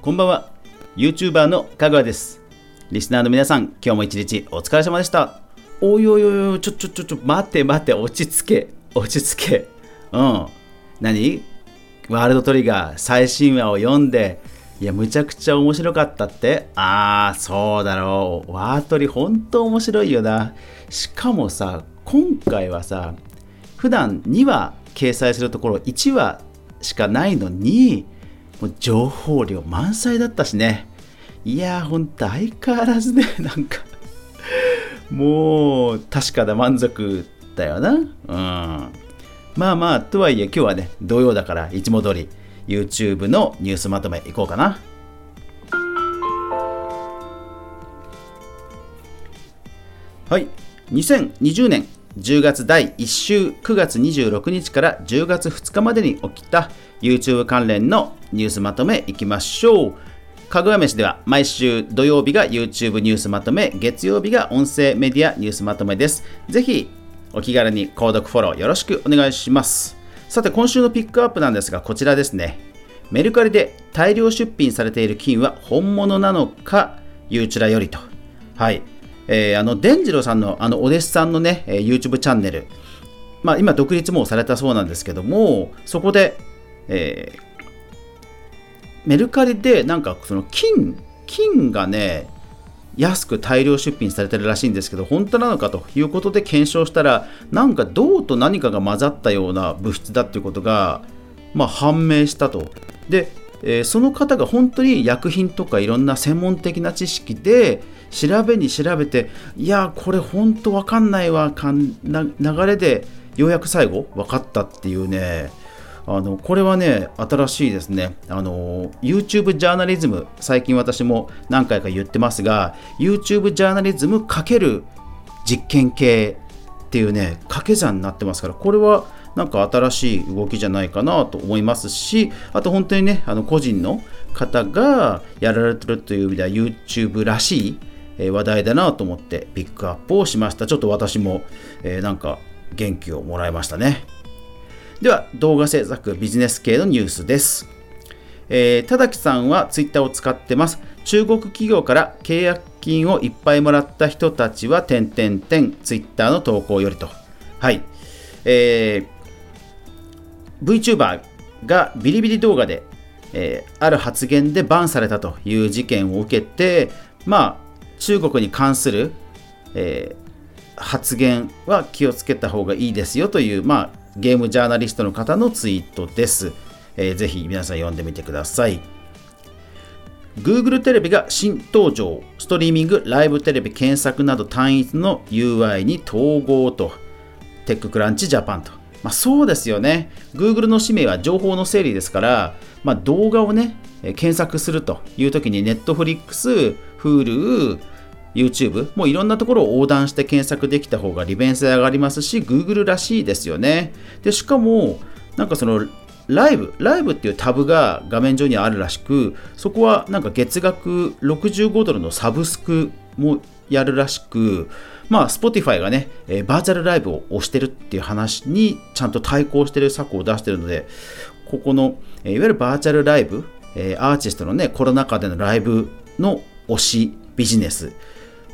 こんばんは。YouTuber のかぐわです。リスナーの皆さん今日も一日お疲れ様でした。おいおいおいおいちょちょちょちょ待って待って落ち着け。落ち着け。うん。何？ワールドトリガー最新話を読んで。いやむちゃくちゃ面白かったって。ああそうだろう。ワートリ本当面白いよな。しかもさ今回はさ普段2話掲載するところ1話しかないのにもう情報量満載だったしね。いやーほんと相変わらずね なんかもう確かな満足だよな。うん。まあまあとはいえ今日はね土曜だからいつも通り YouTube のニュースまとめいこうかな。はい。2020年10月第1週9月26日から10月2日までに起きた YouTube 関連のニュースまとめいきましょう。かぐや飯では毎週土曜日が YouTube ニュースまとめ、月曜日が音声メディアニュースまとめです。ぜひお気軽に購読フォローよろしくお願いします。さて今週のピックアップなんですがこちらですね。メルカリで大量出品されている金は本物なのか、ゆうちらよりと。はい。えー、あの、伝次郎さんのあのお弟子さんのね、え、YouTube チャンネル、まあ今独立もされたそうなんですけども、そこで、えー、メルカリでなんかその金、金がね、安く大量出品されてるらしいんですけど、本当なのかということで検証したら、なんか銅と何かが混ざったような物質だっていうことが、まあ、判明したと。で、えー、その方が本当に薬品とかいろんな専門的な知識で調べに調べて、いや、これ本当わかんないわかん、流れでようやく最後分かったっていうね、あのこれはね、新しいですねあの。YouTube ジャーナリズム、最近私も何回か言ってますが、YouTube ジャーナリズム×実験系っていうね、掛け算になってますから、これはなんか新しい動きじゃないかなと思いますし、あと本当にね、あの個人の方がやられてるという意味では YouTube らしいえ話題だなと思ってピックアップをしました。ちょっと私も、えー、なんか元気をもらいましたね。では、動画制作ビジネス系のニュースです。えー、田崎さんはツイッターを使ってます。中国企業から契約金をいっぱいもらった人たちは、点々点、ツイッターの投稿よりと。はい。えー、VTuber がビリビリ動画で、えー、ある発言でバンされたという事件を受けて、まあ、中国に関する、えー、発言は気をつけた方がいいですよという、まあ、ゲームジャーナリストの方のツイートです。えー、ぜひ皆さん読んでみてください。Google テレビが新登場、ストリーミング、ライブテレビ検索など単一の UI に統合と、テッククランチジャパンと。まあ、そうですよね。Google の使命は情報の整理ですから、まあ、動画をね、検索するというときに Netflix、Hulu、YouTube、もういろんなところを横断して検索できた方が利便性上がりますし、Google らしいですよね。で、しかも、なんかその、ライブ、ライブっていうタブが画面上にあるらしく、そこはなんか月額65ドルのサブスクもやるらしく、まあ、Spotify がね、えー、バーチャルライブを推してるっていう話にちゃんと対抗してる策を出してるので、ここの、えー、いわゆるバーチャルライブ、えー、アーティストのね、コロナ禍でのライブの推しビジネス、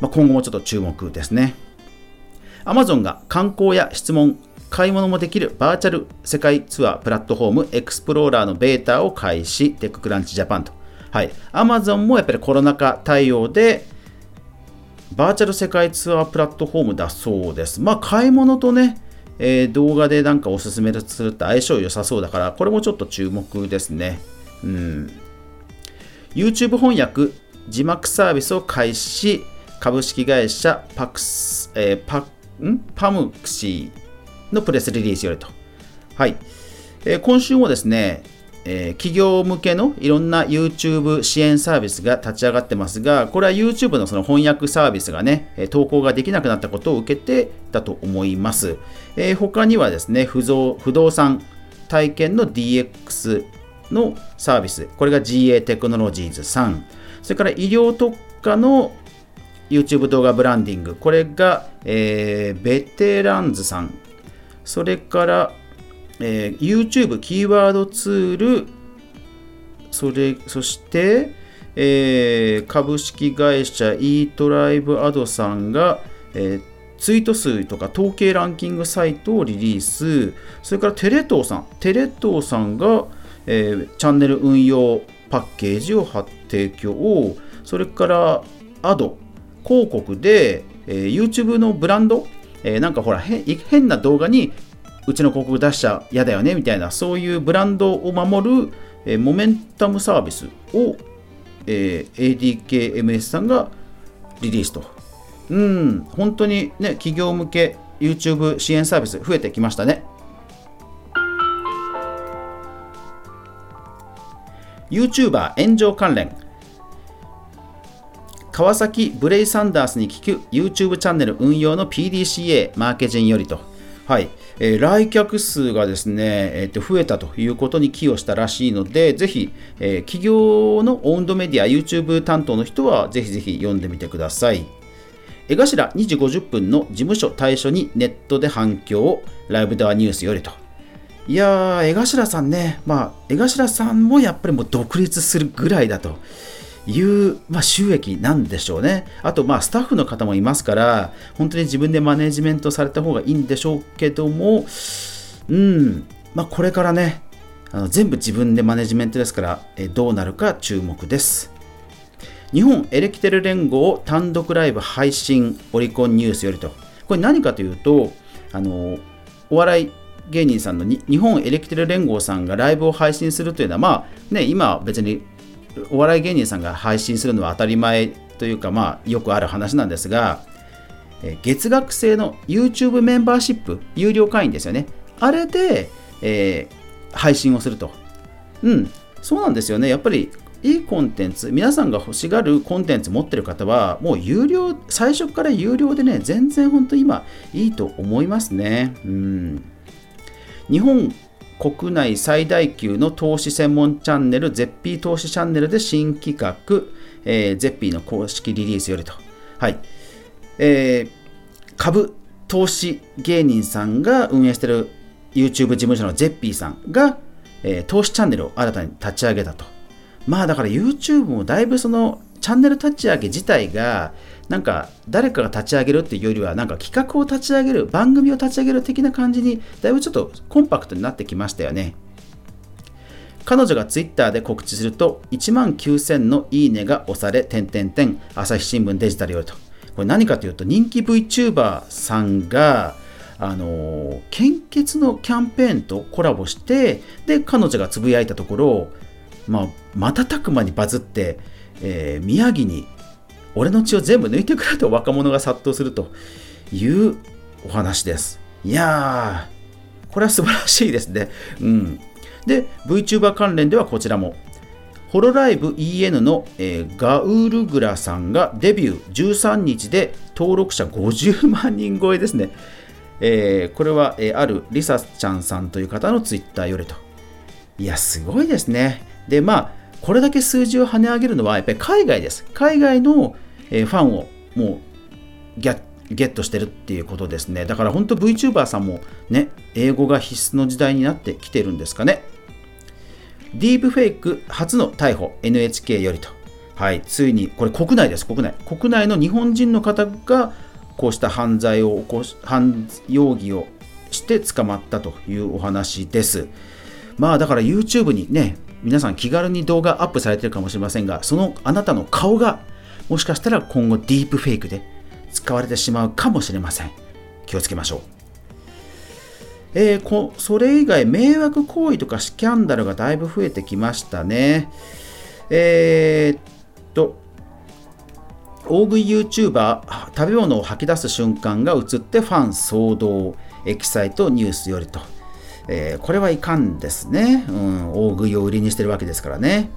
まあ、今後もちょっと注目ですね。Amazon が観光や質問、買い物もできるバーチャル世界ツアープラットフォーム Explore のベータを開始、 TechCrunch Japan と。はい。Amazon もやっぱりコロナ禍対応で、バーチャル世界ツアープラットフォームだそうです。まあ、買い物とね、えー、動画でなんかおすすめするって相性良さそうだから、これもちょっと注目ですね。うん。YouTube 翻訳、字幕サービスを開始し、株式会社パクス、えー、パん？パムクシーのプレスリリースよりと。はい。えー、今週もですね、えー、企業向けのいろんな YouTube 支援サービスが立ち上がってますが、これは YouTube のその翻訳サービスがね、投稿ができなくなったことを受けてだと思います。えー、他にはですね不動、不動産体験の DX のサービス、これが GA テクノロジーズ3、それから医療特化の YouTube 動画ブランディング。これが、えー、ベテランズさん。それから、えー、YouTube キーワードツールそれそして、えー、株式会社 e トライブアドさんが、えー、ツイート数とか統計ランキングサイトをリリースそれからテレ東さんテレ東さんが、えー、チャンネル運用パッケージを発提供それからアド広告で、えー、YouTube のブランド、えー、なんかほら変な動画にうちの広告出しちゃ嫌だよねみたいなそういうブランドを守る、えー、モメンタムサービスを、えー、ADKMS さんがリリースと。うん本当にね企業向け YouTube 支援サービス増えてきましたね。YouTuber 炎上関連川崎ブレイサンダースに聞く YouTube チャンネル運用の PDCA マーケジンよりとはい、えー、来客数がですね、えー、と増えたということに寄与したらしいので、ぜひ、えー、企業のオウンドメディア、YouTube 担当の人はぜひぜひ読んでみてください。江頭2時50分の事務所対処にネットで反響をライブドアニュースよりと。いやー、江頭さんね、まあ、江頭さんもやっぱりもう独立するぐらいだと。いう、まあ、収益なんでしょうね。あと、まあ、スタッフの方もいますから、本当に自分でマネジメントされた方がいいんでしょうけども、うん、まあ、これからね、あの全部自分でマネジメントですから、えどうなるか注目です。日本エレキテル連合単独ライブ配信オリコンニュースよりと。これ何かというと、あのお笑い芸人さんの日本エレキテル連合さんがライブを配信するというのは、まあね、今別にお笑い芸人さんが配信するのは当たり前というか、まあ、よくある話なんですが、え月額制の YouTube メンバーシップ、有料会員ですよね。あれで、えー、配信をすると。うん、そうなんですよね。やっぱりいいコンテンツ、皆さんが欲しがるコンテンツ持ってる方は、もう有料、最初から有料でね、全然本当今いいと思いますね。うん。日本国内最大級の投資専門チャンネル、ゼッピー投資チャンネルで新企画、えー、ゼッピーの公式リリースよりと。はい。えー、株投資芸人さんが運営している YouTube 事務所のゼッピーさんが、えー、投資チャンネルを新たに立ち上げたと。まあだから YouTube もだいぶそのチャンネル立ち上げ自体がなんか誰かが立ち上げるっていうよりはなんか企画を立ち上げる番組を立ち上げる的な感じにだいぶちょっとコンパクトになってきましたよね。彼女がツイッターで告知すると1万9000のいいねが押され点々点朝日新聞デジタルよりと。これ何かというと人気 VTuber さんがあの献血のキャンペーンとコラボしてで彼女がつぶやいたところまあ、瞬く間にバズって、えー、宮城に俺の血を全部抜いてくれと若者が殺到するというお話です。いやー、これは素晴らしいですね。うん。で、VTuber 関連ではこちらも。ホロライブ EN の、えー、ガウルグラさんがデビュー13日で登録者50万人超えですね。えー、これは、えー、あるリサちゃんさんという方のツイッターよりと。いや、すごいですね。で、まあ、これだけ数字を跳ね上げるのは、やっぱり海外です。海外の、えファンをもうゲットしてるっていうことですね。だから本当 VTuber さんもね、英語が必須の時代になってきてるんですかね。ディープフェイク初の逮捕 NHK よりと。はい、ついに、これ国内です、国内。国内の日本人の方がこうした犯罪を起こし、犯容疑をして捕まったというお話です。まあだから YouTube にね、皆さん気軽に動画アップされてるかもしれませんが、そのあなたの顔がもしかしたら今後ディープフェイクで使われてしまうかもしれません。気をつけましょう。えー、こそれ以外、迷惑行為とかスキャンダルがだいぶ増えてきましたね。えー、っと、大食い YouTuber、食べ物を吐き出す瞬間が映ってファン騒動、エキサイトニュースよりと。えー、これはいかんですね、うん、大食いを売りにしてるわけですからね。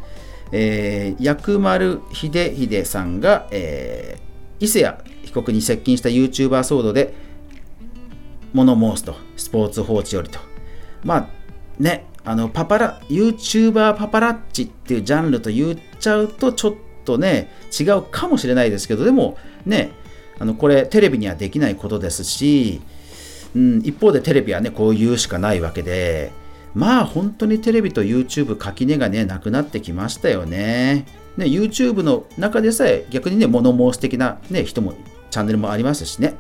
えー、薬丸秀秀さんが、えー、伊勢谷被告に接近した YouTuber 騒動で物申すと、スポーツ報知よりと。まあね、あのパパラ YouTuber パパラッチっていうジャンルと言っちゃうとちょっとね違うかもしれないですけどでもねあのこれテレビにはできないことですしうん、一方でテレビはねこう言うしかないわけでまあ本当にテレビと YouTube 垣根がねなくなってきましたよね。ね YouTube の中でさえ逆にね物申す的な、ね、人もチャンネルもありますしね。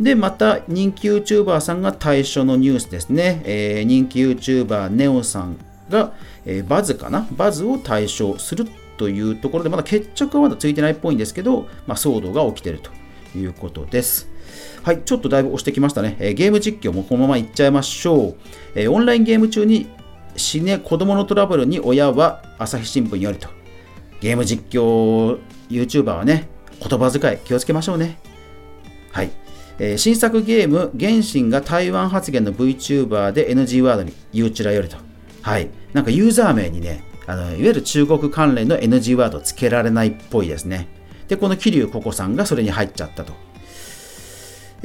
で、また人気 YouTuber さんが対象のニュースですね。えー、人気 YouTuber ネオさんが、えー、バズかな？バズを対象するというところで、まだ決着はまだついてないっぽいんですけど、まあ、騒動が起きてるということです。はい、ちょっとだいぶ押してきましたね。えー、ゲーム実況もこのままいっちゃいましょう。えー、オンラインゲーム中に死ね子供のトラブルに親は朝日新聞よりと。ゲーム実況 YouTuber はね、言葉遣い気をつけましょうね。はい。えー、新作ゲーム、原神が台湾発言の VTuber で NG ワードにユーチュラよりと。はい。なんかユーザー名にね、あのいわゆる中国関連の NG ワードをつけられないっぽいですね。で、この桐生ココさんがそれに入っちゃったと。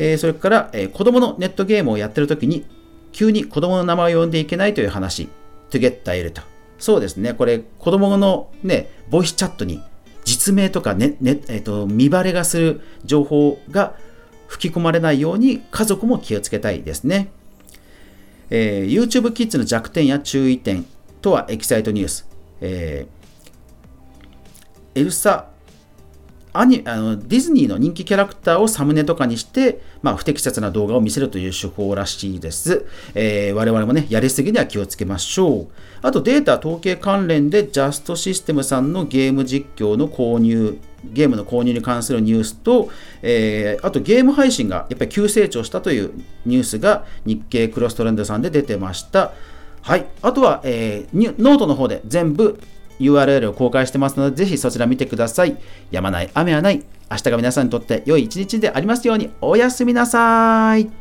えー、それから、えー、子供のネットゲームをやってるときに、急に子供の名前を呼んでいけないという話、トゥゲッタいると。そうですね、これ、子供のね、ボイスチャットに実名とかね、ねえーと見バレがする情報が吹き込まれないように家族も気をつけたいですね。えー、YouTube キッズの弱点や注意点とはエキサイトニュース。えー、エルサアニあのディズニーの人気キャラクターをサムネとかにして、まあ、不適切な動画を見せるという手法らしいです。えー、我々もね、やりすぎには気をつけましょう。あとデータ統計関連でジャストシステムさんのゲーム実況の購入、ゲームの購入に関するニュースと、えー、あとゲーム配信がやっぱり急成長したというニュースが日経クロストレンドさんで出てました。はい。あとは、えー、ノートの方で全部 URL を公開してますので、ぜひそちら見てください。やまない、雨はない。明日が皆さんにとって良い一日でありますように、おやすみなさい。